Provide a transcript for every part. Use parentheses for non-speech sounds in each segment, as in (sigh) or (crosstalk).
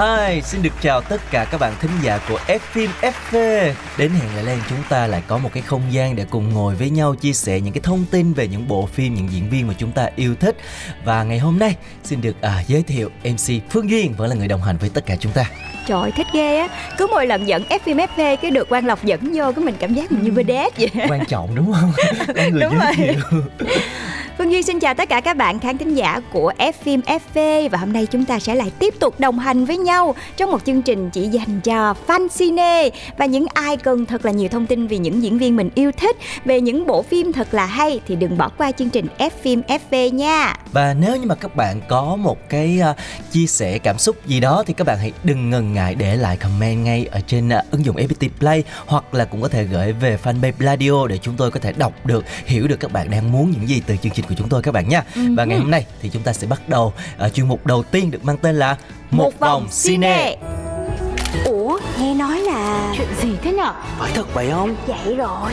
Hi, xin được chào tất cả các bạn thính giả của F phim FV. Đến hẹn lại lên chúng ta lại có một cái không gian để cùng ngồi với nhau chia sẻ những cái thông tin về những bộ phim, những diễn viên mà chúng ta yêu thích. Và ngày hôm nay xin được à, giới thiệu MC Phương Duyên vẫn là người đồng hành với tất cả chúng ta. Trời ơi, thích ghê á Cứ mỗi lần dẫn F phim FV Cái được Quang Lộc dẫn vô Cái mình cảm giác mình như vedette vậy Quan trọng đúng không? (laughs) Có người Đúng giới rồi. thiệu. (laughs) Phương Duyên xin chào tất cả các bạn khán thính giả của F phim FV Và hôm nay chúng ta sẽ lại tiếp tục đồng hành với nhau Trong một chương trình chỉ dành cho fan cine. Và những ai cần thật là nhiều thông tin Về những diễn viên mình yêu thích Về những bộ phim thật là hay Thì đừng bỏ qua chương trình F phim FV nha. Và nếu như mà các bạn có một cái uh, chia sẻ cảm xúc gì đó thì các bạn hãy đừng ngần ngại để lại comment ngay ở trên uh, ứng dụng FPT Play hoặc là cũng có thể gửi về fanpage Radio để chúng tôi có thể đọc được, hiểu được các bạn đang muốn những gì từ chương trình của chúng tôi các bạn nha. Và ngày hôm nay thì chúng ta sẽ bắt đầu à, chuyên mục đầu tiên được mang tên là Một, vòng cine. Ủa nghe nói là chuyện gì thế nhở? Phải thật vậy không? Vậy rồi.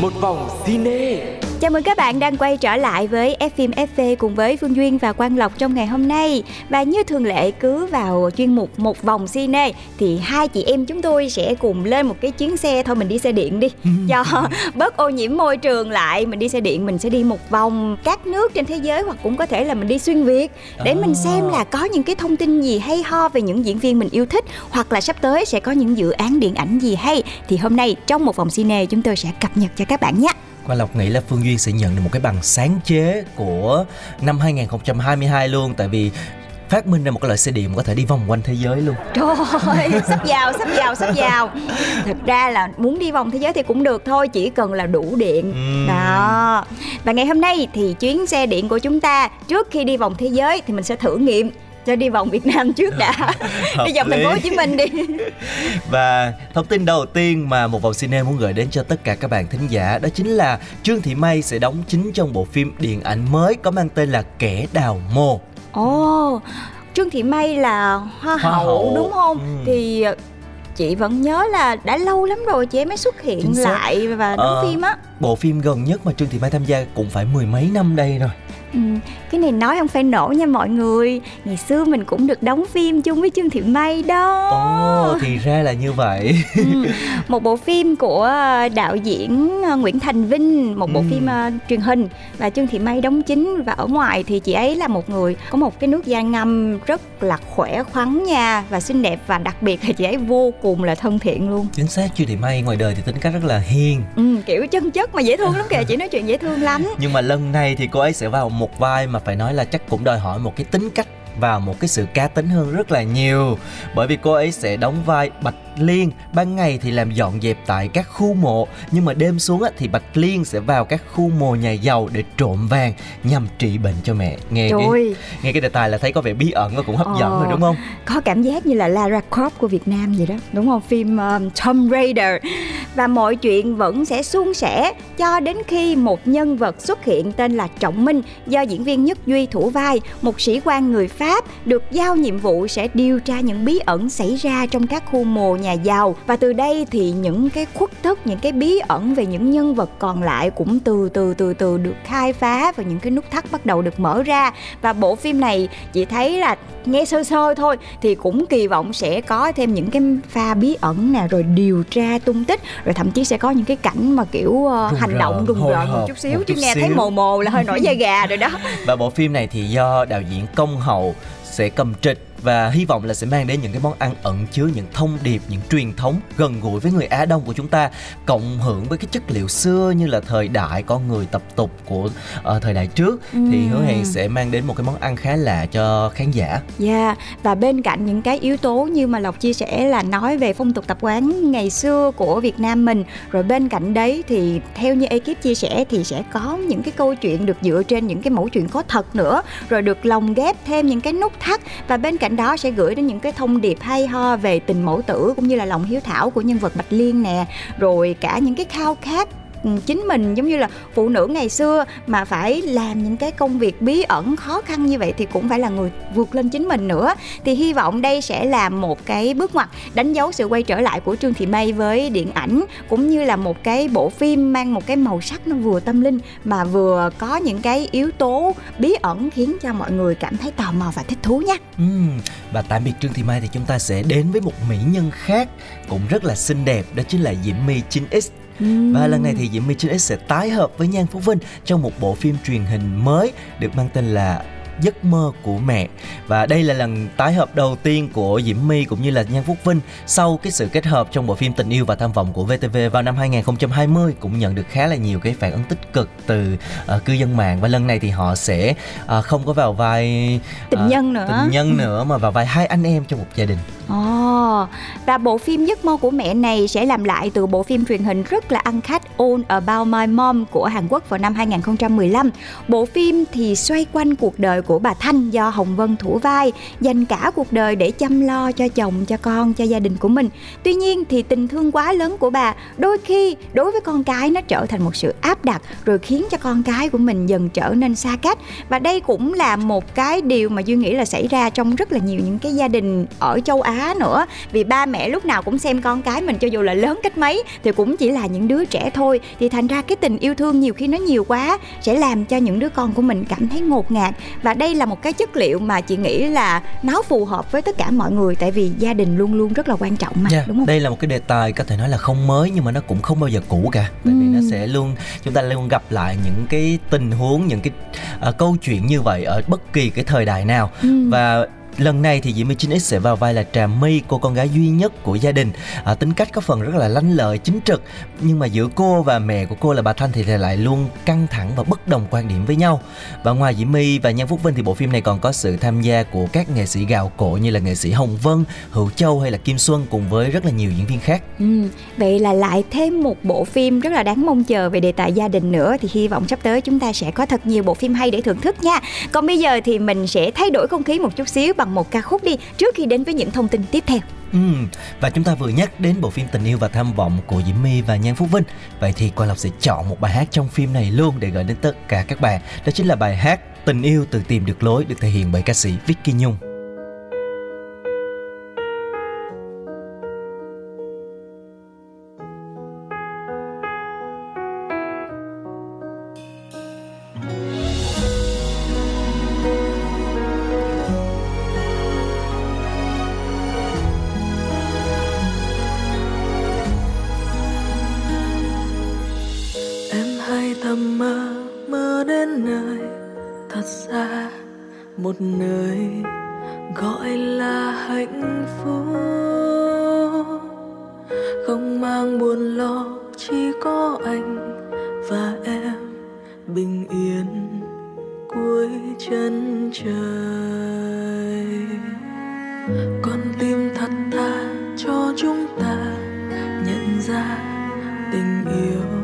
Một vòng cine Chào mừng các bạn đang quay trở lại với F phim FV cùng với Phương Duyên và Quang Lộc trong ngày hôm nay. Và như thường lệ cứ vào chuyên mục một vòng cine thì hai chị em chúng tôi sẽ cùng lên một cái chuyến xe thôi mình đi xe điện đi (laughs) cho bớt ô nhiễm môi trường lại. Mình đi xe điện mình sẽ đi một vòng các nước trên thế giới hoặc cũng có thể là mình đi xuyên Việt để mình À. xem là có những cái thông tin gì hay ho về những diễn viên mình yêu thích hoặc là sắp tới sẽ có những dự án điện ảnh gì hay thì hôm nay trong một vòng cine chúng tôi sẽ cập nhật cho các bạn nhé. Quang Lộc nghĩ là Phương Duyên sẽ nhận được một cái bằng sáng chế của năm 2022 luôn tại vì phát minh ra một cái loại xe điện có thể đi vòng quanh thế giới luôn. Trời ơi, (laughs) sắp vào, sắp vào, sắp vào Thật ra là muốn đi vòng thế giới thì cũng được thôi Chỉ cần là đủ điện Ừm. Đó Và ngày hôm nay thì chuyến xe điện của chúng ta Trước khi đi vòng thế giới thì mình sẽ thử nghiệm cho đi vòng Việt Nam trước đã (laughs) Đi vòng thành phố Hồ Chí Minh đi (laughs) Và thông tin đầu tiên mà một vòng cine muốn gửi đến cho tất cả các bạn thính giả đó chính là Trương Thị May sẽ đóng chính trong bộ phim điện ảnh mới có mang tên là Kẻ Đào Mồ. Ồ Trương Thị May là hoa, Hoa hậu, hậu. đúng không? Ừ. Thì chị vẫn nhớ là đã lâu lắm rồi chị ấy mới xuất hiện lại và đóng Ờ. phim á Bộ phim gần nhất mà Trương Thị May tham gia cũng phải mười mấy năm đây rồi. Ừ, cái này nói không phải nổ nha mọi người Ngày xưa mình cũng được đóng phim chung với Trương Thị May đó Ồ, thì ra là như vậy. ừ, (laughs) Một bộ phim của ờ, đạo diễn ờ, Nguyễn Thành Vinh Một bộ Ừ. phim ờ, truyền hình Và Trương Thị May đóng chính Và ở ngoài thì chị ấy là một người Có một cái nước da ngâm rất là khỏe khoắn nha Và xinh đẹp Và đặc biệt là chị ấy vô cùng là thân thiện luôn Chính xác Trương Thị May ngoài đời thì tính cách rất là hiền. ừ, Kiểu chân chất mà dễ thương lắm kìa Chị nói chuyện dễ thương lắm (laughs) Nhưng mà lần này thì cô ấy sẽ vào một vai mà phải nói là chắc cũng đòi hỏi một cái tính cách và một cái sự cá tính hơn rất là nhiều. Bởi vì cô ấy sẽ đóng vai Bạch Liên ban ngày thì làm dọn dẹp tại các khu mộ nhưng mà đêm xuống á, thì Bạch Liên sẽ vào các khu mộ nhà giàu để trộm vàng nhằm trị bệnh cho mẹ. Nghe Trời cái ơi, nghe cái đề tài là thấy có vẻ bí ẩn và cũng hấp dẫn Ờ. rồi đúng không? có cảm giác như là Lara Croft của Việt Nam vậy đó đúng không? Phim um, Tomb Raider. Và mọi chuyện vẫn sẽ suôn sẻ cho đến khi một nhân vật xuất hiện tên là Trọng Minh do diễn viên Nhất Duy thủ vai một sĩ quan người Pháp được giao nhiệm vụ sẽ điều tra những bí ẩn xảy ra trong các khu mồ nhà giàu. Và từ đây thì những cái khuất tất những cái bí ẩn về những nhân vật còn lại cũng từ từ từ từ được khai phá và những cái nút thắt bắt đầu được mở ra. Và bộ phim này chị thấy là nghe sơ sơ thôi thì cũng kỳ vọng sẽ có thêm những cái pha bí ẩn nè rồi điều tra tung tích rồi thậm chí sẽ có những cái cảnh mà kiểu uh, hành động rợn, rùng rợn một chút xíu một chứ chút nghe thấy xíu. mồ mồ là hơi nổi da gà rồi đó. (laughs) Và bộ phim này thì do đạo diễn Công Hậu sẽ cầm trịch và hy vọng là sẽ mang đến những cái món ăn ẩn chứa những thông điệp những truyền thống gần gũi với người Á Đông của chúng ta cộng hưởng với cái chất liệu xưa như là thời đại con người tập tục của uh, thời đại trước ừ. thì hứa hẹn sẽ mang đến một cái món ăn khá lạ cho khán giả. Yeah dạ, và bên cạnh những cái yếu tố như mà Lộc chia sẻ là nói về phong tục tập quán ngày xưa của Việt Nam mình rồi bên cạnh đấy thì theo như ekip chia sẻ thì sẽ có những cái câu chuyện được dựa trên những cái mẫu chuyện có thật nữa rồi được lồng ghép thêm những cái nút thắt và bên cạnh đó sẽ gửi đến những cái thông điệp hay ho về tình mẫu tử cũng như là lòng hiếu thảo của nhân vật Bạch Liên nè, rồi cả những cái khao khát Ừ, chính mình giống như là phụ nữ ngày xưa mà phải làm những cái công việc bí ẩn khó khăn như vậy thì cũng phải là người vượt lên chính mình nữa thì hy vọng đây sẽ là một cái bước ngoặt đánh dấu sự quay trở lại của Trương Thị May với điện ảnh cũng như là một cái bộ phim mang một cái màu sắc nó vừa tâm linh mà vừa có những cái yếu tố bí ẩn khiến cho mọi người cảm thấy tò mò và thích thú nhé. Ừ, và tạm biệt Trương Thị Mai thì chúng ta sẽ đến với một mỹ nhân khác cũng rất là xinh đẹp đó chính là Diễm My 9X và lần này thì Diễm My 9X sẽ tái hợp với Nhan Phúc Vinh trong một bộ phim truyền hình mới được mang tên là giấc mơ của mẹ. Và đây là lần tái hợp đầu tiên của Diễm My cũng như là Nhan Phúc Vinh sau cái sự kết hợp trong bộ phim Tình yêu và tham vọng của VTV vào năm 2020 cũng nhận được khá là nhiều cái phản ứng tích cực từ uh, cư dân mạng. Và lần này thì họ sẽ uh, không có vào vai uh, tình nhân nữa. tình nhân nữa mà vào vai hai anh em trong một gia đình. Ồ, oh, và bộ phim Giấc mơ của mẹ này sẽ làm lại từ bộ phim truyền hình rất là ăn khách All About My Mom của Hàn Quốc vào năm 2015. Bộ phim thì xoay quanh cuộc đời của của bà Thanh do Hồng Vân thủ vai, dành cả cuộc đời để chăm lo cho chồng, cho con, cho gia đình của mình. Tuy nhiên thì tình thương quá lớn của bà đôi khi đối với con cái nó trở thành một sự áp đặt rồi khiến cho con cái của mình dần trở nên xa cách. Và đây cũng là một cái điều mà Duy nghĩ là xảy ra trong rất là nhiều những cái gia đình ở châu Á nữa vì ba mẹ lúc nào cũng xem con cái mình cho dù là lớn cách mấy thì cũng chỉ là những đứa trẻ thôi thì thành ra cái tình yêu thương nhiều khi nó nhiều quá sẽ làm cho những đứa con của mình cảm thấy ngột ngạt và đây là một cái chất liệu mà chị nghĩ là nó phù hợp với tất cả mọi người tại vì gia đình luôn luôn rất là quan trọng mà yeah, đúng không? đây là một cái đề tài có thể nói là không mới nhưng mà nó cũng không bao giờ cũ cả. Tại vì nó sẽ luôn chúng ta luôn gặp lại những cái tình huống những cái uh, câu chuyện như vậy ở bất kỳ cái thời đại nào. Và Lần này thì Diễm My 9X sẽ vào vai là Trà My, cô con gái duy nhất của gia đình. À, tính cách có phần rất là lanh lợi, chính trực, nhưng mà giữa cô và mẹ của cô là bà Thanh thì lại luôn căng thẳng và bất đồng quan điểm với nhau. Và ngoài Diễm My và Nhan Phúc Vinh thì bộ phim này còn có sự tham gia của các nghệ sĩ gạo cội như là nghệ sĩ Hồng Vân, Hữu Châu hay là Kim Xuân cùng với rất là nhiều diễn viên khác. Ừ, vậy là lại thêm một bộ phim rất là đáng mong chờ về đề tài gia đình nữa thì hy vọng sắp tới chúng ta sẽ có thật nhiều bộ phim hay để thưởng thức nha. Còn bây giờ thì mình sẽ thay đổi không khí một chút xíu bằng một ca khúc đi trước khi đến với những thông tin tiếp theo. Ừ, và chúng ta vừa nhắc đến bộ phim Tình yêu và tham vọng của Diễm My và Nhan Phúc Vinh. Vậy thì Quang Lộc sẽ chọn một bài hát trong phim này luôn để gửi đến tất cả các bạn. Đó chính là bài hát Tình yêu tự tìm được lối được thể hiện bởi ca sĩ Vicky Nhung. chúng ta nhận ra tình yêu.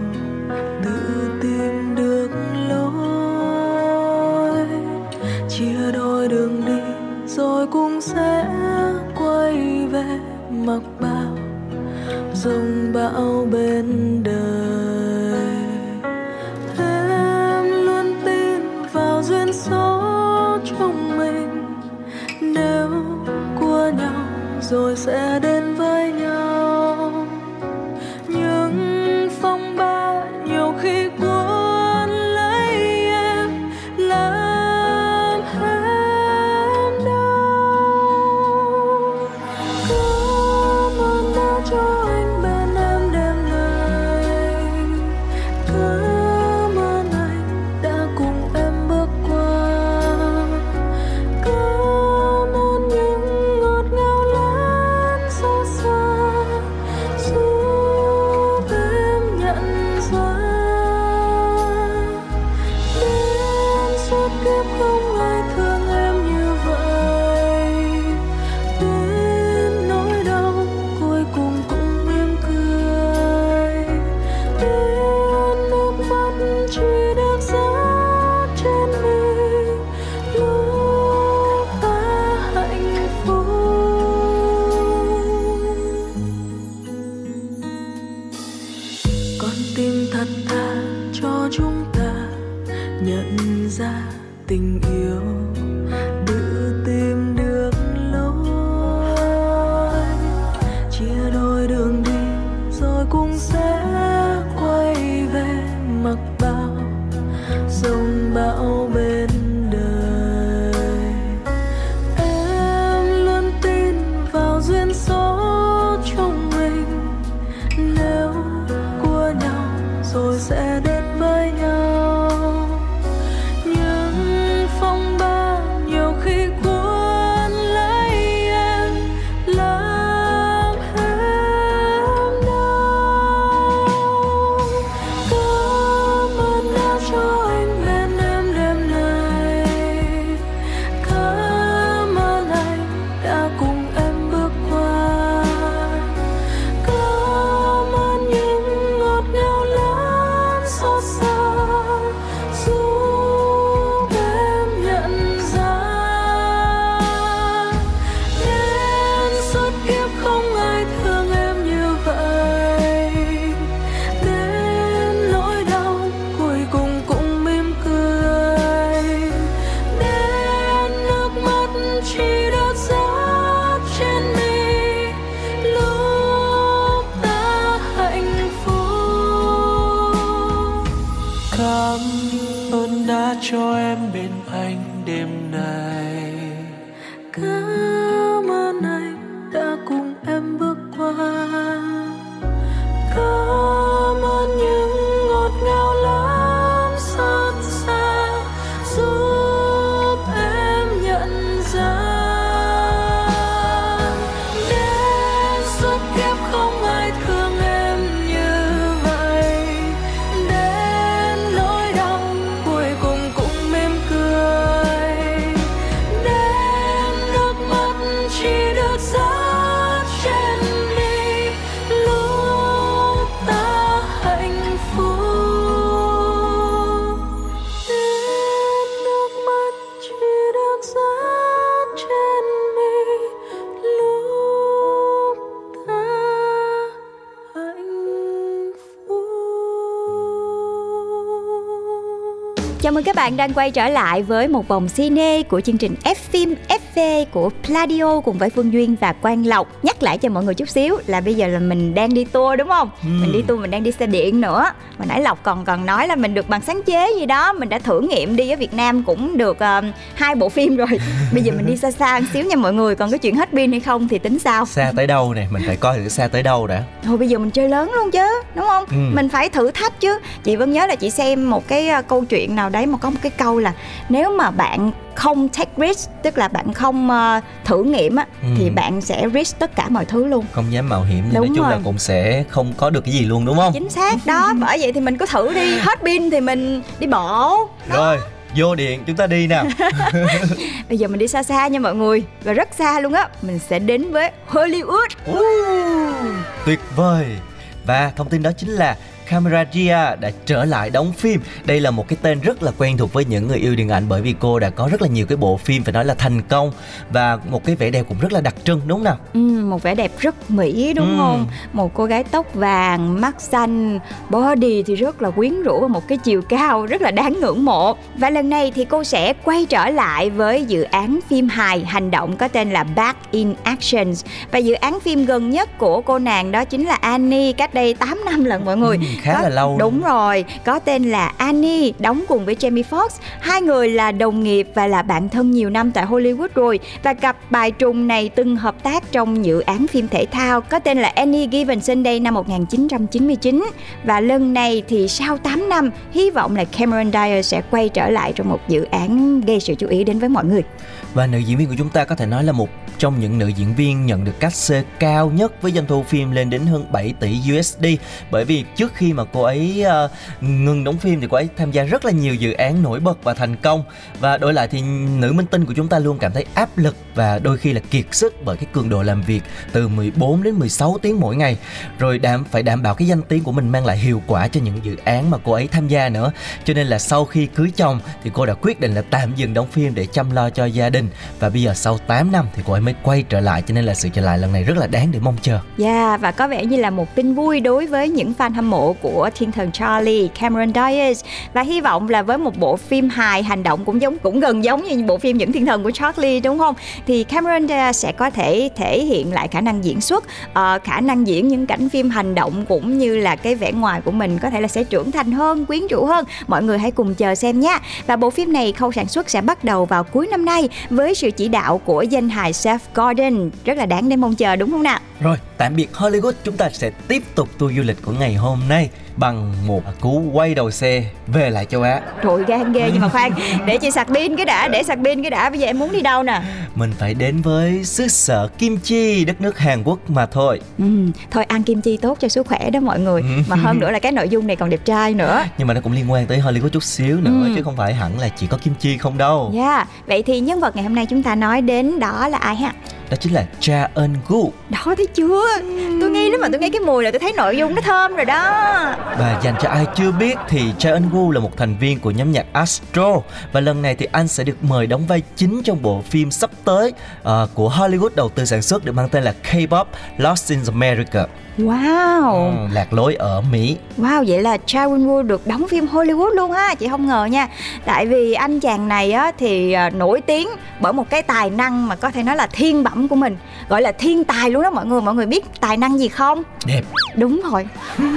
Các bạn đang quay trở lại với một vòng cine của chương trình F phim FV của Pladio cùng với Phương Duyên và Quang Lộc. Nhắc lại cho mọi người chút xíu là bây giờ là mình đang đi tour đúng không? Mình đi tour mình đang đi xe điện nữa. Mà nãy Lộc còn còn nói là mình được bằng sáng chế gì đó, mình đã thử nghiệm đi ở Việt Nam cũng được uh, hai bộ phim rồi. (laughs) bây giờ mình đi xa xa một xíu nha mọi người, còn cái chuyện hết pin hay không thì tính sao? xa tới đâu nè mình phải coi thử xa tới đâu đã Thôi bây giờ mình chơi lớn luôn chứ, đúng không? Ừ. Mình phải thử thách chứ. Chị vẫn nhớ là chị xem một cái ờ, câu chuyện nào đấy mà có một cái câu là nếu mà bạn không take risk, tức là bạn không ờ, thử nghiệm á Ừ. thì bạn sẽ risk tất cả mọi thứ luôn. không dám mạo hiểm thì Đúng nói chung là rồi. cũng sẽ không có được cái gì luôn đúng không Chính xác đó, bởi vậy thì mình cứ thử đi, hết pin thì mình đi bộ. rồi vô điện chúng ta đi nào (laughs) Bây giờ mình đi xa xa nha mọi người, và rất xa luôn á, mình sẽ đến với Hollywood. tuyệt vời và thông tin đó chính là Camera Gia đã trở lại đóng phim. Đây là một cái tên rất là quen thuộc với những người yêu điện ảnh bởi vì cô đã có rất là nhiều cái bộ phim phải nói là thành công và một cái vẻ đẹp cũng rất là đặc trưng đúng không nào? Ừ, một vẻ đẹp rất mỹ đúng Ừ. không? Một cô gái tóc vàng, mắt xanh, body thì rất là quyến rũ và một cái chiều cao rất là đáng ngưỡng mộ. Và lần này thì cô sẽ quay trở lại với dự án phim hài hành động có tên là Back in Action. Và dự án phim gần nhất của cô nàng đó chính là Annie cách đây 8 năm lần mọi người. Ừ, khá Có- là lâu Đúng rồi, có tên là Annie, đóng cùng với Jamie Foxx. Hai người là đồng nghiệp và là bạn thân nhiều năm tại Hollywood rồi. Và cặp bài trùng này từng hợp tác trong dự án phim thể thao có tên là Any Given Sunday năm 1999. Và lần này thì sau 8 năm, hy vọng là Cameron Diaz sẽ quay trở lại trong một dự án gây sự chú ý đến với mọi người. Và nữ diễn viên của chúng ta có thể nói là một trong những nữ diễn viên nhận được cách xê cao nhất với doanh thu phim lên đến hơn 7 tỷ USD bởi vì trước khi mà cô ấy uh, ngừng đóng phim thì cô ấy tham gia rất là nhiều dự án nổi bật và thành công. Và đổi lại thì nữ minh tinh của chúng ta luôn cảm thấy áp lực và đôi khi là kiệt sức bởi cái cường độ làm việc từ 14 đến 16 tiếng mỗi ngày. Rồi đảm phải đảm bảo cái danh tiếng của mình mang lại hiệu quả cho những dự án mà cô ấy tham gia nữa. Cho nên là sau khi cưới chồng thì cô đã quyết định là tạm dừng đóng phim để chăm lo cho gia đình và bây giờ sau 8 năm thì cô ấy mới quay trở lại cho nên là sự trở lại lần này rất là đáng để mong chờ. Yeah, và có vẻ như là một tin vui đối với những fan hâm mộ của thiên thần Charlie Cameron Diaz. Và hy vọng là với một bộ phim hài hành động cũng giống cũng gần giống như bộ phim những thiên thần của Charlie đúng không? Thì Cameron Diaz sẽ có thể thể hiện lại khả năng diễn xuất uh, khả năng diễn những cảnh phim hành động cũng như là cái vẻ ngoài của mình có thể là sẽ trưởng thành hơn quyến rũ hơn. Mọi người hãy cùng chờ xem nha và bộ phim này khâu sản xuất sẽ bắt đầu vào cuối năm nay với sự chỉ đạo của danh hài Seth Gordon. Rất là đáng để mong chờ đúng không nào? Rồi, tạm biệt Hollywood, chúng ta sẽ tiếp tục tour du lịch của ngày hôm nay bằng một cú quay đầu xe về lại châu Á. Trời gan ghê nhưng mà khoan Để chị sạc pin cái đã Để sạc pin cái đã Bây giờ em muốn đi đâu nè Mình phải đến với xứ sở Kim Chi, đất nước Hàn Quốc mà thôi. ừ, Thôi ăn kim chi tốt cho sức khỏe đó mọi người Mà hơn nữa là cái nội dung này còn đẹp trai nữa Nhưng mà nó cũng liên quan tới Hollywood chút xíu nữa Ừ. chứ không phải hẳn là chỉ có Kim Chi không đâu. Yeah. Vậy thì nhân vật ngày hôm nay chúng ta nói đến đó là ai ha? Đó chính là Cha Eun Gu. Đó thấy chưa? Tôi nghe nếu mà tôi nghe cái mùi là tôi thấy nội dung nó thơm rồi đó. Và dành cho ai chưa biết thì Cha Eun Gu là một thành viên của nhóm nhạc Astro và lần này thì anh sẽ được mời đóng vai chính trong bộ phim sắp tới ờ, của Hollywood đầu tư sản xuất được mang tên là K-pop Lost in America. Wow. Ừ, lạc lối ở Mỹ. Wow, vậy là Cha Woo được đóng phim Hollywood luôn ha, chị không ngờ nha. Tại vì anh chàng này á thì à, nổi tiếng bởi một cái tài năng mà có thể nói là thiên bẩm của mình, gọi là thiên tài luôn đó mọi người. Mọi người biết tài năng gì không? Đẹp. Đúng rồi.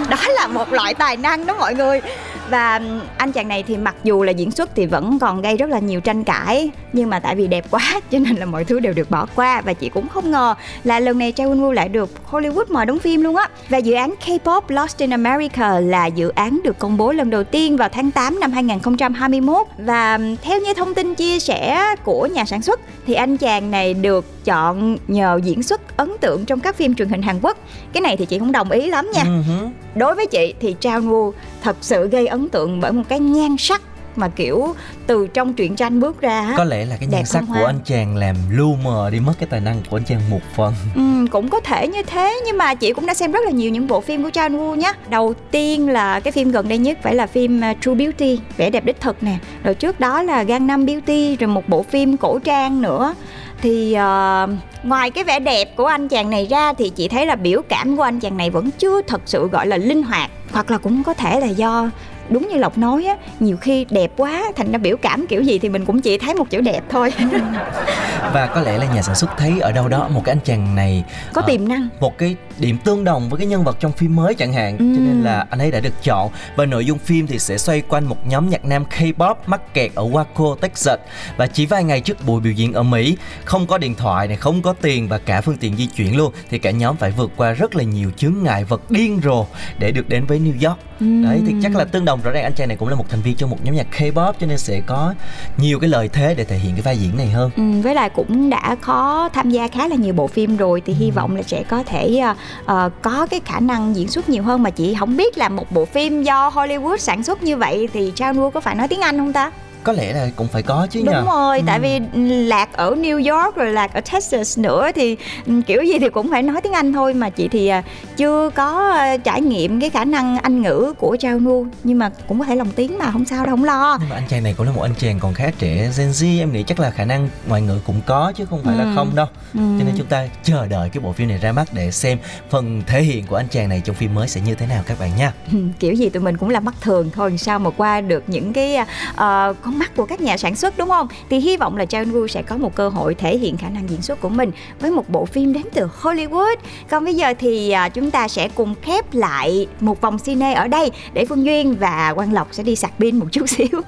Đó là một loại tài năng đó mọi người. Và anh chàng này thì mặc dù là diễn xuất thì vẫn còn gây rất là nhiều tranh cãi Nhưng mà tại vì đẹp quá (laughs) cho nên là mọi thứ đều được bỏ qua. Và chị cũng không ngờ là lần này Cha Won Woo lại được Hollywood mời đóng phim luôn á. Và dự án K-pop Lost in America là dự án được công bố lần đầu tiên vào tháng 8 năm 2021 Và theo như thông tin chia sẻ của nhà sản xuất Thì anh chàng này được chọn nhờ diễn xuất ấn tượng trong các phim truyền hình Hàn Quốc. Cái này thì chị không đồng ý lắm nha. Ừ đối với chị thì Trao Ngu thật sự gây ấn tượng bởi một cái nhan sắc mà kiểu từ trong truyện tranh bước ra. Có lẽ là cái nhan sắc của anh chàng làm lu mờ đi mất cái tài năng của anh chàng một phần. Ừ, cũng có thể như thế nhưng mà chị cũng đã xem rất là nhiều những bộ phim của Chan Woo nhé đầu tiên là cái phim gần đây nhất phải là phim uh, True Beauty vẻ đẹp đích thực nè rồi trước đó là Gangnam Beauty rồi một bộ phim cổ trang nữa thì uh, ngoài cái vẻ đẹp của anh chàng này ra thì chị thấy là biểu cảm của anh chàng này vẫn chưa thật sự gọi là linh hoạt hoặc là cũng có thể là do đúng như lộc nói á nhiều khi đẹp quá thành ra biểu cảm kiểu gì thì mình cũng chỉ thấy một chữ đẹp thôi. (laughs) Và có lẽ là nhà sản xuất thấy ở đâu đó một cái anh chàng này có ờ, tiềm năng. một cái điểm tương đồng với cái nhân vật trong phim mới chẳng hạn. Ừ. cho nên là anh ấy đã được chọn và nội dung phim thì sẽ xoay quanh một nhóm nhạc nam K-pop mắc kẹt ở Waco, Texas. Và chỉ vài ngày trước buổi biểu diễn ở Mỹ không có điện thoại này không có tiền và cả phương tiện di chuyển luôn thì cả nhóm phải vượt qua rất là nhiều chướng ngại vật điên rồ để được đến với New York đấy thì chắc là tương đồng rõ ràng anh chàng này cũng là một thành viên trong một nhóm nhạc K-pop cho nên sẽ có nhiều cái lợi thế để thể hiện cái vai diễn này hơn. Ừ, với lại cũng đã có tham gia khá là nhiều bộ phim rồi thì hy vọng là sẽ có thể ờ, có cái khả năng diễn xuất nhiều hơn. Mà chị không biết là một bộ phim do Hollywood sản xuất như vậy thì Trang Woo có phải nói tiếng Anh không ta? Có lẽ là cũng phải có chứ Đúng nhờ rồi, Ừ. tại vì lạc ở New York rồi lạc ở Texas nữa thì ừ, kiểu gì thì cũng phải nói tiếng Anh thôi mà chị thì à, chưa có à, trải nghiệm cái khả năng Anh ngữ của Trang Woo nhưng mà cũng có thể lồng tiếng mà không sao đâu không lo. Nhưng mà anh chàng này cũng là một anh chàng còn khá trẻ Gen Z em nghĩ chắc là khả năng ngoại ngữ cũng có chứ không phải là Ừ. không đâu Ừ. Cho nên chúng ta chờ đợi cái bộ phim này ra mắt để xem phần thể hiện của anh chàng này trong phim mới sẽ như thế nào các bạn nha Ừ, (laughs) kiểu gì tụi mình cũng là mắt thường thôi sao mà qua được những cái ờ, con mắt của các nhà sản xuất, đúng không? Thì hy vọng là Chaeun Woo sẽ có một cơ hội thể hiện khả năng diễn xuất của mình với một bộ phim đến từ Hollywood. Còn bây giờ thì à, chúng ta sẽ cùng khép lại một vòng cine ở đây để Phương Duyên và Quang Lộc sẽ đi sạc pin một chút (laughs) xíu.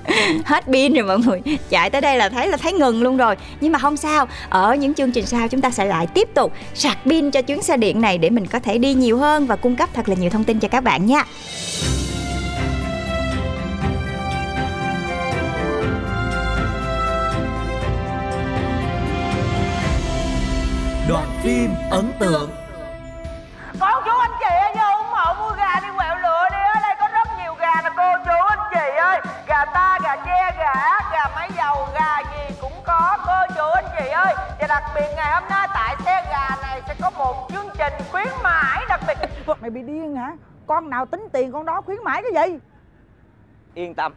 Hết pin rồi mọi người. Chạy tới đây là thấy là thấy ngừng luôn rồi. Nhưng mà không sao, ở những chương trình sau chúng ta sẽ lại tiếp tục sạc pin cho chuyến xe điện này để mình có thể đi nhiều hơn và cung cấp thật là nhiều thông tin cho các bạn nha. Đoạn phim ấn tượng. Con chú anh chị ơi nhớ ủng hộ mua gà đi quẹo lựa đi. Ở đây có rất nhiều gà nè cô chú anh chị ơi. Gà ta, gà tre, gà ác, gà máy dầu, gà gì cũng có cô chú anh chị ơi. Và đặc biệt ngày hôm nay tại xe gà này sẽ có một chương trình khuyến mãi đặc biệt. Mày bị điên hả? Con nào tính tiền con đó khuyến mãi cái gì? Yên tâm.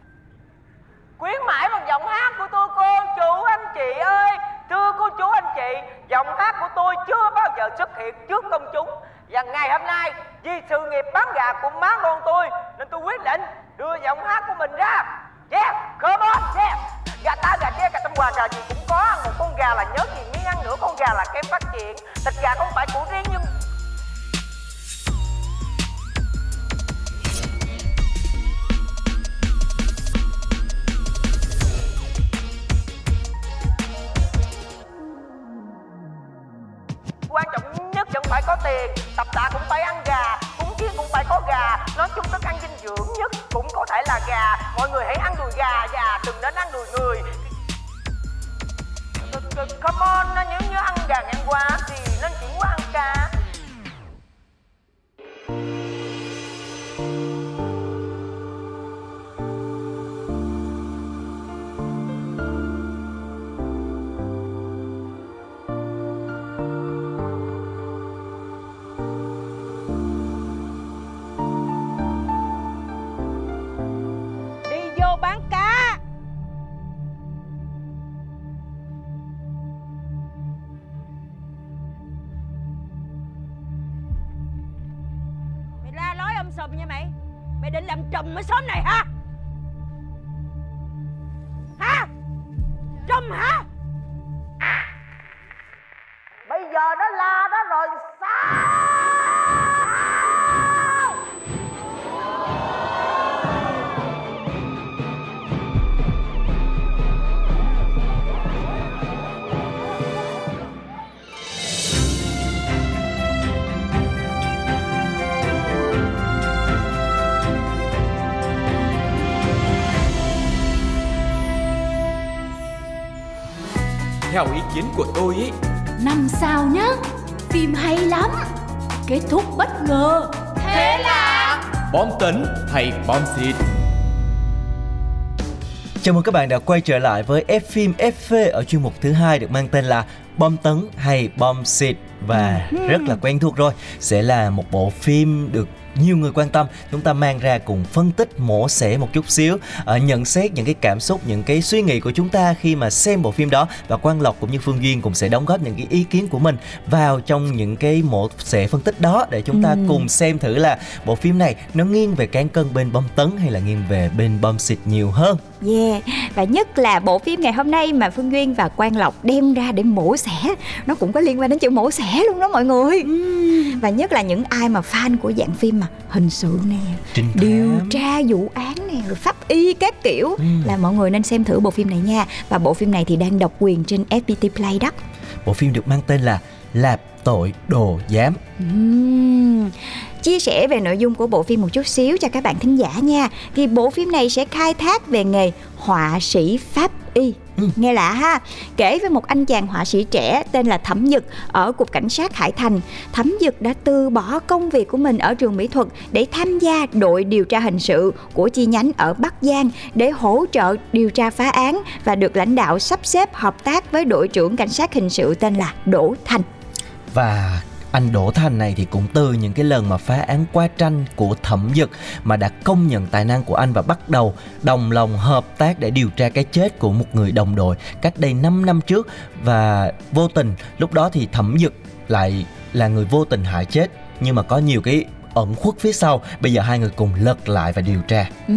Khuyến mãi bằng giọng hát của tôi cô chú anh chị ơi. Thưa cô chú anh chị Giọng hát của tôi chưa bao giờ xuất hiện trước công chúng. Và ngày hôm nay Vì sự nghiệp bán gà của má con tôi Nên tôi quyết định đưa giọng hát của mình ra. Yeah, come on, yeah. Gà ta, gà tre, gà tâm hòa, gà gì cũng có. Ăn một con gà là nhớ gì miếng ăn nửa con gà là kém phát triển. Thịt gà không phải của riêng nhưng quan trọng nhất vẫn phải có tiền. Tập tạ cũng phải ăn gà, cúng kiến cũng phải có gà. Nói chung thức ăn dinh dưỡng nhất cũng có thể là gà. Mọi người hãy ăn đùi gà và đừng đến ăn đùi người. Come on, nếu như ăn gà ngang quá thì nên chuyển qua ăn cá. Mới sớm xóm này ha. Kiến của tôi ý. Năm sao nhá Phim hay lắm. Kết thúc bất ngờ. Thế là Bom tấn hay bom xịt? Chào mừng các bạn đã quay trở lại với F phim FV ở chuyên mục thứ hai được mang tên là Bom tấn hay bom xịt. Và rất là quen thuộc rồi sẽ là một bộ phim được nhiều người quan tâm chúng ta mang ra cùng phân tích mổ xẻ một chút xíu ờ, nhận xét những cái cảm xúc những cái suy nghĩ của chúng ta khi mà xem bộ phim đó. Và quang lộc cũng như phương duyên cũng sẽ đóng góp những cái ý kiến của mình vào trong những cái mổ xẻ phân tích đó để chúng ta cùng xem thử là bộ phim này nó nghiêng về cán cân bên bom tấn hay là nghiêng về bên bom xịt nhiều hơn Yeah, và nhất là bộ phim ngày hôm nay mà Phương Duyên và Quang Lộc đem ra để mổ xẻ. Nó cũng có liên quan đến chữ mổ xẻ luôn đó mọi người. Và nhất là những ai mà fan của dạng phim mà hình sự nè thám. Điều tra vụ án nè, rồi pháp y các kiểu. Là mọi người nên xem thử bộ phim này nha. Và bộ phim này thì đang độc quyền trên FPT Play đó. Bộ phim được mang tên là Lạp tội đồ giám. Ừm, Chia sẻ về nội dung của bộ phim một chút xíu cho các bạn thính giả nha. Thì bộ phim này sẽ khai thác về nghề họa sĩ pháp y. Nghe lạ ha? Kể về một anh chàng họa sĩ trẻ tên là Thẩm Dực ở Cục Cảnh sát Hải Thành. Thẩm Dực đã từ bỏ công việc của mình ở trường mỹ thuật để tham gia đội điều tra hình sự của chi nhánh ở Bắc Giang để hỗ trợ điều tra phá án và được lãnh đạo sắp xếp hợp tác với đội trưởng cảnh sát hình sự tên là Đỗ Thành. Và anh Đỗ Thành này thì cũng từ những cái lần mà phá án qua tranh của Thẩm Dực mà đã công nhận tài năng của anh và bắt đầu đồng lòng hợp tác để điều tra cái chết của một người đồng đội cách đây 5 năm trước. Và vô tình lúc đó thì Thẩm Dực lại là người vô tình hại chết nhưng mà có nhiều cái ẩn khuất phía sau. Bây giờ hai người cùng lật lại và điều tra. Ừ,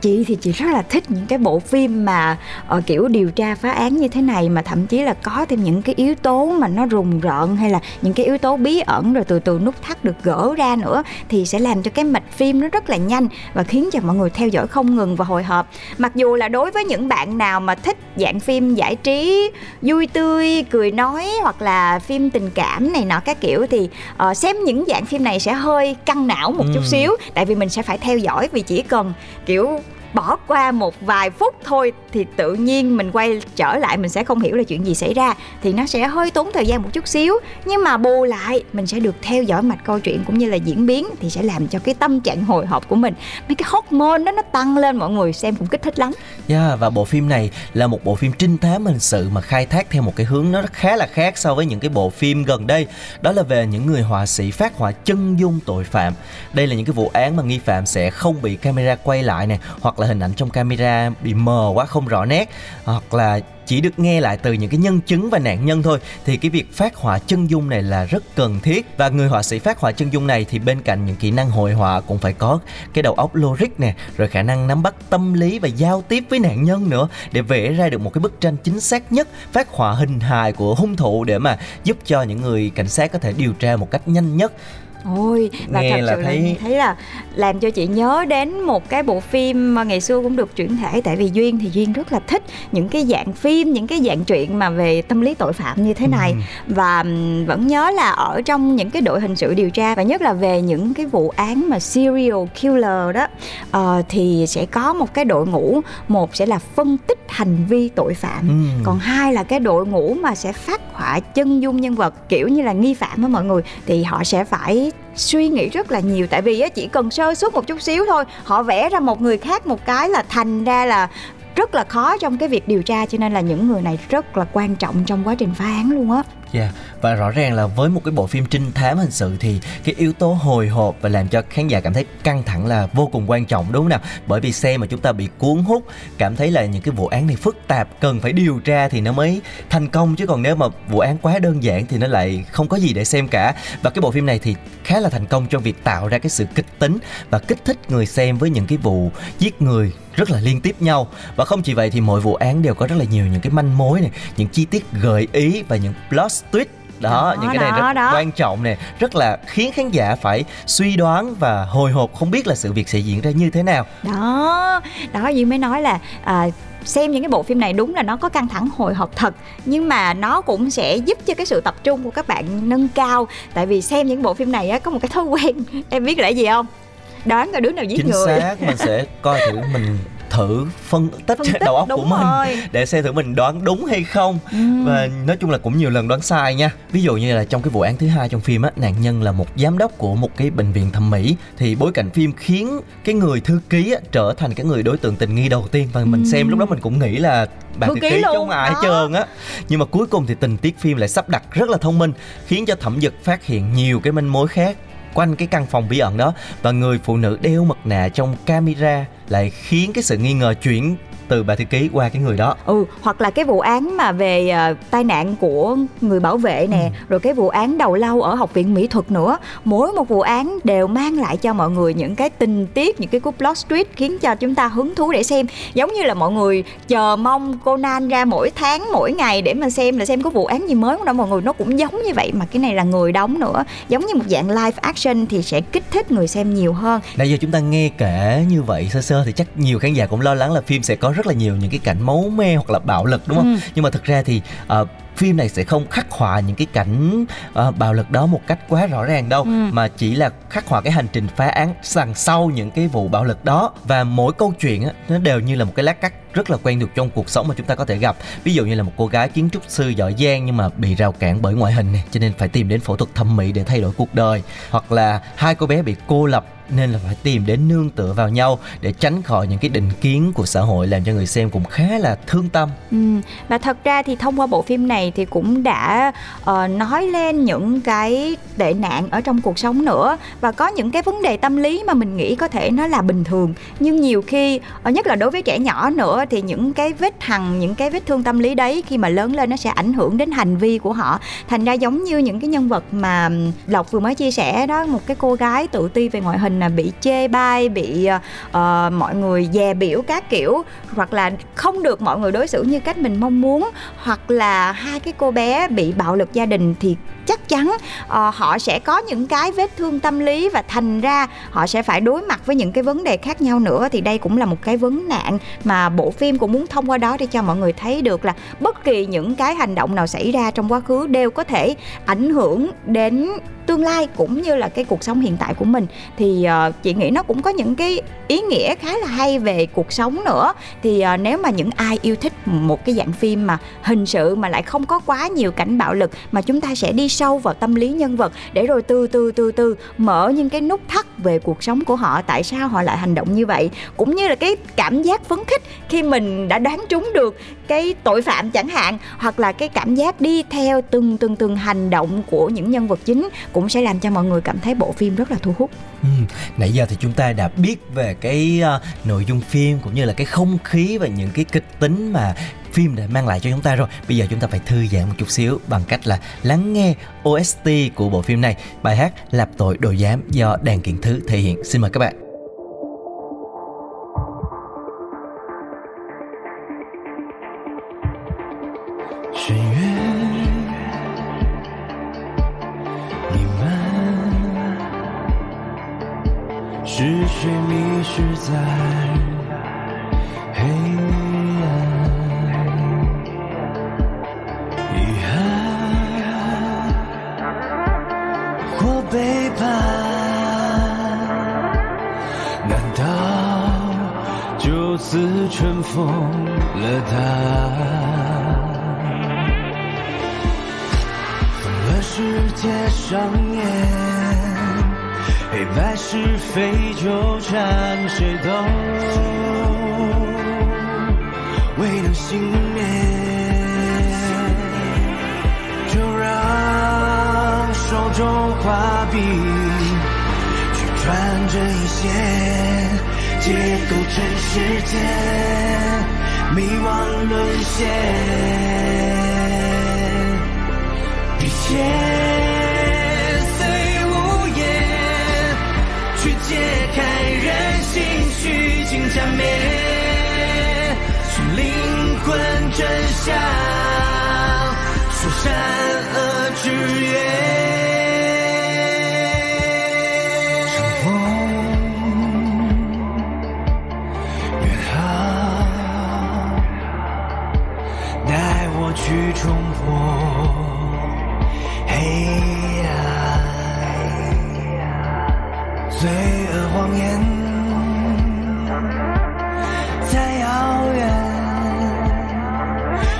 chị thì chị rất là thích những cái bộ phim mà ờ, kiểu điều tra phá án như thế này mà thậm chí là có thêm những cái yếu tố mà nó rùng rợn hay là những cái yếu tố bí ẩn rồi từ từ nút thắt được gỡ ra nữa thì sẽ làm cho cái mạch phim nó rất là nhanh và khiến cho mọi người theo dõi không ngừng và hồi hộp mặc dù là đối với những bạn nào mà thích dạng phim giải trí vui tươi cười nói hoặc là phim tình cảm này nọ các kiểu thì ờ, xem những dạng phim này sẽ hơi căng não một chút Ừm. xíu tại vì mình sẽ phải theo dõi vì chỉ cần kiểu bỏ qua một vài phút thôi thì tự nhiên mình quay trở lại mình sẽ không hiểu là chuyện gì xảy ra thì nó sẽ hơi tốn thời gian một chút xíu nhưng mà bù lại mình sẽ được theo dõi mạch câu chuyện cũng như là diễn biến thì sẽ làm cho cái tâm trạng hồi hộp của mình mấy cái hormone đó nó tăng lên mọi người xem cũng kích thích lắm Yeah, và bộ phim này là một bộ phim trinh thám hình sự mà khai thác theo một cái hướng nó khá là khác so với những cái bộ phim gần đây. Đó là về những người họa sĩ phát họa chân dung tội phạm. Đây là những cái vụ án mà nghi phạm sẽ không bị camera quay lại nè, hoặc là là hình ảnh trong camera bị mờ quá, không rõ nét, hoặc là chỉ được nghe lại từ những cái nhân chứng và nạn nhân thôi. Thì cái việc phát họa chân dung này là rất cần thiết. Và người họa sĩ phát họa chân dung này thì bên cạnh những kỹ năng hội họa cũng phải có cái đầu óc logic nè, rồi khả năng nắm bắt tâm lý và giao tiếp với nạn nhân nữa để vẽ ra được một cái bức tranh chính xác nhất, phát họa hình hài của hung thủ để mà giúp cho những người cảnh sát có thể điều tra một cách nhanh nhất. Ôi, và Nghe thật là sự thấy- là thấy là làm cho chị nhớ đến một cái bộ phim mà ngày xưa cũng được chuyển thể tại vì Duyên thì Duyên rất là thích những cái dạng phim, những cái dạng truyện mà về tâm lý tội phạm như thế này. Và ừm, vẫn nhớ là ở trong những cái đội hình sự điều tra và nhất là về những cái vụ án mà serial killer đó ờ, thì sẽ có một cái đội ngũ một sẽ là phân tích hành vi tội phạm. Ừm. còn hai là cái đội ngũ mà sẽ phát họa chân dung nhân vật kiểu như là nghi phạm á mọi người thì họ sẽ phải suy nghĩ rất là nhiều. Tại vì chỉ cần sơ suất một chút xíu thôi, họ vẽ ra một người khác một cái là thành ra là rất là khó trong cái việc điều tra. Cho nên là những người này rất là quan trọng trong quá trình phá án luôn á. Yeah. Và rõ ràng là với một cái bộ phim trinh thám hình sự thì cái yếu tố hồi hộp và làm cho khán giả cảm thấy căng thẳng là vô cùng quan trọng đúng không nào? Bởi vì xem mà chúng ta bị cuốn hút, cảm thấy là những cái vụ án này phức tạp, cần phải điều tra thì nó mới thành công chứ còn nếu mà vụ án quá đơn giản thì nó lại không có gì để xem cả. Và cái bộ phim này thì khá là thành công trong việc tạo ra cái sự kịch tính và kích thích người xem với những cái vụ giết người rất là liên tiếp nhau và không chỉ vậy thì mỗi vụ án đều có rất là nhiều những cái manh mối này những chi tiết gợi ý và những plot twist đó, Đó, những cái này đó, rất đó. quan trọng nè. Rất là khiến khán giả phải suy đoán và hồi hộp không biết là sự việc sẽ diễn ra như thế nào. Đó đó Duyên mới nói là à, xem những cái bộ phim này đúng là nó có căng thẳng hồi hộp thật nhưng mà nó cũng sẽ giúp cho cái sự tập trung của các bạn nâng cao. Tại vì xem những bộ phim này á có một cái thói quen (laughs) em biết là gì không? Đoán coi đứa nào giết chính người. xác mình sẽ (laughs) coi thử mình thử phân tích Phân (laughs) tích, đầu óc của mình rồi. để xem thử mình đoán đúng hay không. Và nói chung là cũng nhiều lần đoán sai nha. Ví dụ như là trong cái vụ án thứ hai trong phim á nạn nhân là một giám đốc của một cái bệnh viện thẩm mỹ thì bối cảnh phim khiến cái người thư ký á, trở thành cái người đối tượng tình nghi đầu tiên. Và mình xem lúc đó mình cũng nghĩ là bà Thư ký ký trong ai hết trơn á. Nhưng mà cuối cùng thì tình tiết phim lại sắp đặt rất là thông minh khiến cho thẩm dực phát hiện nhiều cái manh mối khác quanh cái căn phòng bí ẩn đó. Và người phụ nữ đeo mặt nạ trong camera lại khiến cái sự nghi ngờ chuyển từ bà thư ký qua cái người đó. Ừ hoặc là cái vụ án mà về ờ, tai nạn của người bảo vệ nè rồi cái vụ án đầu lâu ở học viện mỹ thuật nữa. Mỗi một vụ án đều mang lại cho mọi người những cái tình tiết những cái cú plot twist khiến cho chúng ta hứng thú để xem. Giống như là mọi người chờ mong Conan ra mỗi tháng mỗi ngày để mà xem là xem có vụ án gì mới không đâu mọi người nó cũng giống như vậy mà cái này là người đóng nữa. Giống như một dạng live action thì sẽ kích thích người xem nhiều hơn. Nãy giờ chúng ta nghe kể như vậy sơ sơ thì chắc nhiều khán giả cũng lo lắng là phim sẽ có rất là nhiều những cái cảnh máu me hoặc là bạo lực đúng không? Ừ. Nhưng mà thực ra thì ờ, phim này sẽ không khắc họa những cái cảnh ờ, bạo lực đó một cách quá rõ ràng đâu Ừ. mà chỉ là khắc họa cái hành trình phá án đằng sau những cái vụ bạo lực đó và mỗi câu chuyện á nó đều như là một cái lát cắt rất là quen thuộc trong cuộc sống mà chúng ta có thể gặp ví dụ như là một cô gái kiến trúc sư giỏi giang nhưng mà bị rào cản bởi ngoại hình này cho nên phải tìm đến phẫu thuật thẩm mỹ để thay đổi cuộc đời hoặc là hai cô bé bị cô lập nên là phải tìm đến nương tựa vào nhau để tránh khỏi những cái định kiến của xã hội làm cho người xem cũng khá là thương tâm. Ừ, và thật ra thì thông qua bộ phim này thì cũng đã uh, nói lên những cái tệ nạn ở trong cuộc sống nữa. Và có những cái vấn đề tâm lý mà mình nghĩ có thể nó là bình thường. Nhưng nhiều khi ờ, nhất là đối với trẻ nhỏ nữa thì những cái vết hằn những cái vết thương tâm lý đấy khi mà lớn lên nó sẽ ảnh hưởng đến hành vi của họ. Thành ra giống như những cái nhân vật mà lộc vừa mới chia sẻ đó một cái cô gái tự ti về ngoại hình là bị chê bai bị uh, mọi người dè biểu các kiểu hoặc là không được mọi người đối xử như cách mình mong muốn hoặc là hai cái cô bé bị bạo lực gia đình thì chắc chắn ờ, họ sẽ có những cái vết thương tâm lý và thành ra họ sẽ phải đối mặt với những cái vấn đề khác nhau nữa. Thì đây cũng là một cái vấn nạn mà bộ phim cũng muốn thông qua đó để cho mọi người thấy được là bất kỳ những cái hành động nào xảy ra trong quá khứ đều có thể ảnh hưởng đến tương lai cũng như là cái cuộc sống hiện tại của mình. Thì uh, chị nghĩ nó cũng có những cái ý nghĩa khá là hay về cuộc sống nữa. Thì uh, nếu mà những ai yêu thích một cái dạng phim mà hình sự mà lại không có quá nhiều cảnh bạo lực mà chúng ta sẽ đi sâu vào tâm lý nhân vật để rồi từ từ từ từ mở những cái nút thắt về cuộc sống của họ. Tại sao họ lại hành động như vậy? Cũng như là cái cảm giác phấn khích khi mình đã đoán trúng được cái tội phạm chẳng hạn hoặc là cái cảm giác đi theo từng từng từng hành động của những nhân vật chính cũng sẽ làm cho mọi người cảm thấy bộ phim rất là thu hút Ừ, nãy giờ thì chúng ta đã biết về cái uh, nội dung phim cũng như là cái không khí và những cái kịch tính mà phim đã mang lại cho chúng ta rồi. Bây giờ chúng ta phải thư giãn một chút xíu bằng cách là lắng nghe OST của bộ phim này, bài hát Lạp tội đồ giám do Đàn Kiện Thứ thể hiện. Xin mời các bạn. 深渊弥漫，是谁迷失在黑暗？遗憾或背叛，难道就此尘封了答案世界上演，黑白是非纠缠，谁都未能幸免。就让手中画笔去穿针引线，解构尘世间迷惘沦陷。一切虽无言，去揭开人心虚情假面，寻灵魂真相，说善恶之源。谎言再遥远，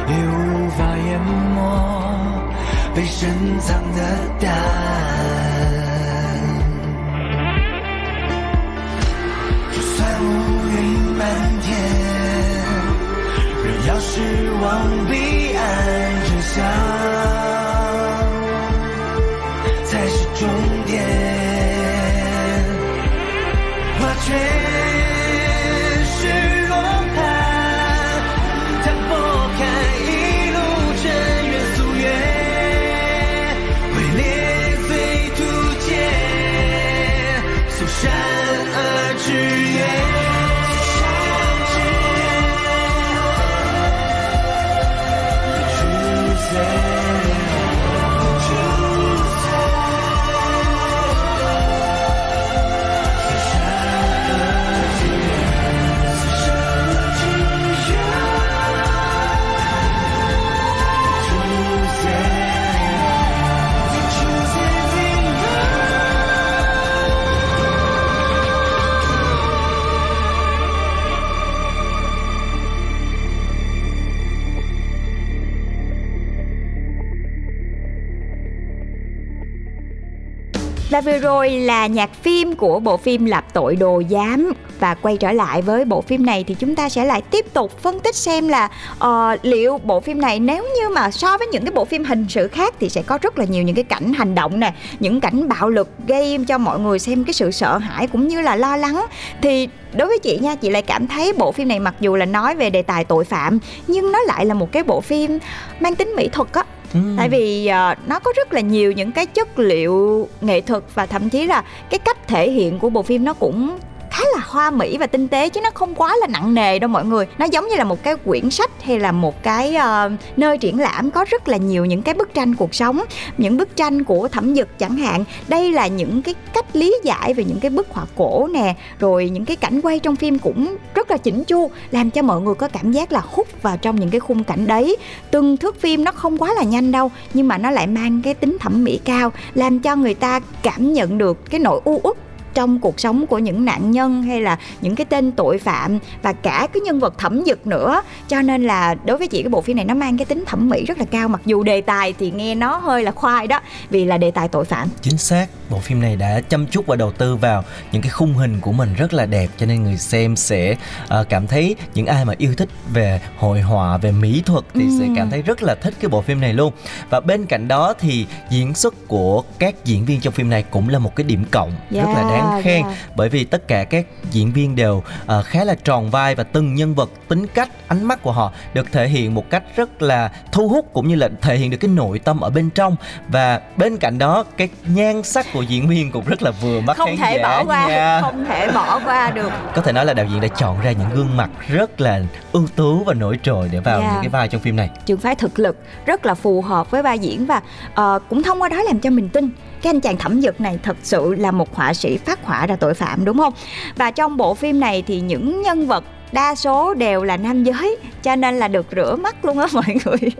也无法淹没被深藏的答案。就算乌云漫天，仍要驶往彼岸真相。Và vừa rồi là nhạc phim của bộ phim Lạp tội đồ giám. Và quay trở lại với bộ phim này thì chúng ta sẽ lại tiếp tục phân tích xem là uh, liệu bộ phim này nếu như mà so với những cái bộ phim hình sự khác thì sẽ có rất là nhiều những cái cảnh hành động nè, những cảnh bạo lực gây cho mọi người xem cái sự sợ hãi cũng như là lo lắng. Thì đối với chị nha chị lại cảm thấy bộ phim này mặc dù là nói về đề tài tội phạm nhưng nó lại là một cái bộ phim mang tính mỹ thuật á. Ừ. tại vì uh, nó có rất là nhiều những cái chất liệu nghệ thuật và thậm chí là cái cách thể hiện của bộ phim nó cũng khá là hoa mỹ và tinh tế chứ nó không quá là nặng nề đâu mọi người. Nó giống như là một cái quyển sách hay là một cái uh, nơi triển lãm có rất là nhiều những cái bức tranh cuộc sống những bức tranh của thẩm dực chẳng hạn. Đây là những cái cách lý giải về những cái bức họa cổ nè rồi những cái cảnh quay trong phim cũng rất là chỉnh chu làm cho mọi người có cảm giác là hút vào trong những cái khung cảnh đấy. Từng thước phim nó không quá là nhanh đâu nhưng mà nó lại mang cái tính thẩm mỹ cao làm cho người ta cảm nhận được cái nỗi u uất trong cuộc sống của những nạn nhân hay là những cái tên tội phạm và cả cái nhân vật thẩm dực nữa. Cho nên là đối với chị, cái bộ phim này nó mang cái tính thẩm mỹ rất là cao. Mặc dù đề tài thì nghe nó hơi là khoai đó, vì là đề tài tội phạm. Chính xác bộ phim này đã chăm chút và đầu tư vào những cái khung hình của mình rất là đẹp cho nên người xem sẽ uh, cảm thấy những ai mà yêu thích về hội họa về mỹ thuật thì ừ. sẽ cảm thấy rất là thích cái bộ phim này luôn và bên cạnh đó thì diễn xuất của các diễn viên trong phim này cũng là một cái điểm cộng yeah, rất là đáng khen yeah. bởi vì tất cả các diễn viên đều uh, khá là tròn vai và từng nhân vật tính cách ánh mắt của họ được thể hiện một cách rất là thu hút cũng như là thể hiện được cái nội tâm ở bên trong và bên cạnh đó cái nhan sắc của diễn viên cũng rất là vừa mắt không thể bỏ qua nha. không thể bỏ qua được có thể nói là đạo diễn đã chọn ra những gương mặt rất là ưu tú và nổi trội để vào Yeah. những cái vai trong phim này trường phái thực lực rất là phù hợp với vai diễn và ờ, cũng thông qua đó làm cho mình tin cái anh chàng thẩm dực này thật sự là một họa sĩ phát họa ra tội phạm đúng không và trong bộ phim này thì những nhân vật đa số đều là nam giới cho nên là được rửa mắt luôn á (laughs) mọi người.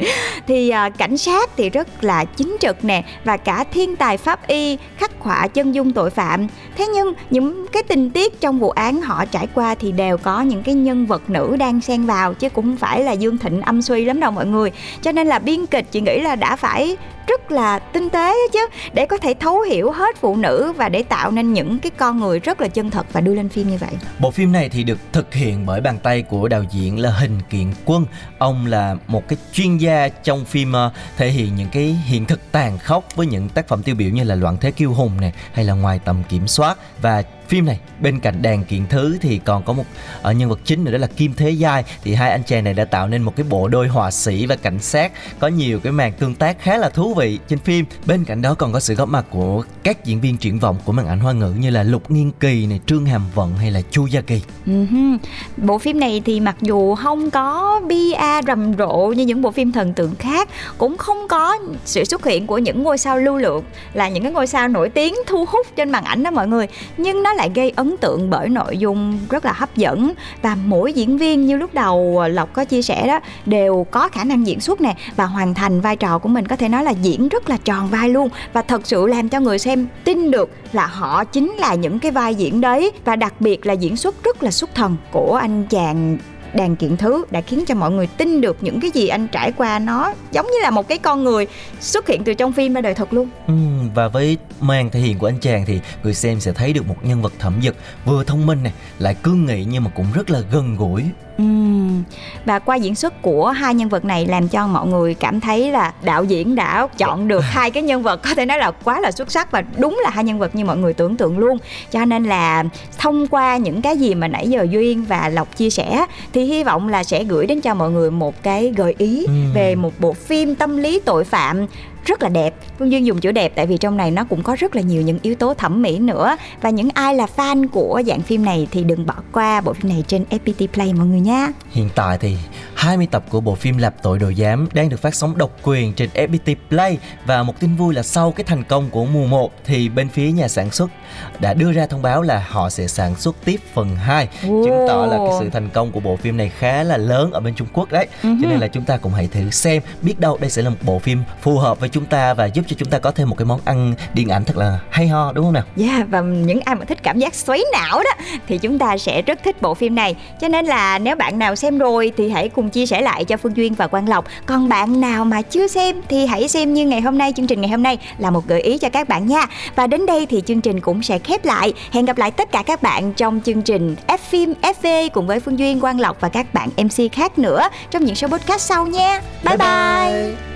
Thì à, cảnh sát thì rất là chính trực nè và cả thiên tài pháp y khắc họa chân dung tội phạm. Thế nhưng những cái tình tiết trong vụ án họ trải qua thì đều có những cái nhân vật nữ đang xen vào chứ cũng không phải là dương thịnh âm suy lắm đâu mọi người. Cho nên là biên kịch chị nghĩ là đã phải rất là tinh tế chứ để có thể thấu hiểu hết phụ nữ và để tạo nên những cái con người rất là chân thật và đưa lên phim như vậy. Bộ phim này thì được thực hiện bởi bàn tay của đạo diễn là Hình Kiện Quân. Ông là một cái chuyên gia trong phim ờ, thể hiện những cái hiện thực tàn khốc với những tác phẩm tiêu biểu như là Loạn Thế Kiêu Hùng này, hay là Ngoài Tầm Kiểm Soát và phim này bên cạnh đàn kiện thứ thì còn có một ờ, nhân vật chính nữa đó là Kim Thế Giai. Thì hai anh chàng này đã tạo nên một cái bộ đôi họa sĩ và cảnh sát có nhiều cái màn tương tác khá là thú vị trên phim. Bên cạnh đó còn có sự góp mặt của các diễn viên triển vọng của màn ảnh hoa ngữ như là Lục Nghiên Kỳ này Trương Hàm Vận hay là Chu Gia Kỳ. Ừ bộ phim này thì mặc dù không có bia rầm rộ như những bộ phim thần tượng khác Cũng không có sự xuất hiện của những ngôi sao lưu lượng Là những cái ngôi sao nổi tiếng thu hút trên màn ảnh đó mọi người. Nhưng nó lại gây ấn tượng bởi nội dung rất là hấp dẫn. Và mỗi diễn viên như lúc đầu Lộc có chia sẻ đó, Đều có khả năng diễn xuất nè Và hoàn thành vai trò của mình có thể nói là diễn rất là tròn vai luôn. Và thật sự làm cho người xem tin được là họ chính là những cái vai diễn đấy Và đặc biệt là diễn xuất rất là xuất thần của anh chàng đàn kiện thứ đã khiến cho mọi người tin được những cái gì anh trải qua. Nó giống như là một cái con người xuất hiện từ trong phim ra đời thật luôn. Ừ, và với màn thể hiện của anh chàng thì người xem sẽ thấy được một nhân vật thẩm dực vừa thông minh này lại cương nghị nhưng mà cũng rất là gần gũi. Và qua diễn xuất của hai nhân vật này làm cho mọi người cảm thấy là đạo diễn đã chọn được hai cái nhân vật có thể nói là quá là xuất sắc và đúng là hai nhân vật như mọi người tưởng tượng luôn. Cho nên là thông qua những cái gì mà nãy giờ Duyên và Lộc chia sẻ thì hy vọng là sẽ gửi đến cho mọi người một cái gợi ý về một bộ phim tâm lý tội phạm rất là đẹp. Phương Duyên dùng chữ đẹp tại vì trong này nó cũng có rất là nhiều những yếu tố thẩm mỹ nữa. Và những ai là fan của dạng phim này thì đừng bỏ qua bộ phim này trên FPT Play mọi người nha. Hiện tại thì 20 tập của bộ phim Lạp tội đồ giám đang được phát sóng độc quyền trên FPT Play. Và một tin vui là sau cái thành công của mùa 1 thì bên phía nhà sản xuất đã đưa ra thông báo là họ sẽ sản xuất tiếp phần 2 chứng tỏ là cái sự thành công của bộ phim này khá là lớn ở bên Trung Quốc đấy. Cho nên là chúng ta cũng hãy thử xem biết đâu đây sẽ là một bộ phim phù hợp với chúng ta và giúp cho chúng ta có thêm một cái món ăn điện ảnh thật là hay ho đúng không nào Yeah, và những ai mà thích cảm giác xoáy não đó thì chúng ta sẽ rất thích bộ phim này. Cho nên là nếu bạn nào xem rồi thì hãy cùng chia sẻ lại cho Phương Duyên và Quang Lộc. Còn bạn nào mà chưa xem thì hãy xem như ngày hôm nay chương trình ngày hôm nay là một gợi ý cho các bạn nha. Và đến đây thì chương trình cũng sẽ khép lại. Hẹn gặp lại tất cả các bạn trong chương trình F phim FV cùng với Phương Duyên, Quang Lộc và các bạn MC khác nữa trong những số podcast sau nha. bye. bye.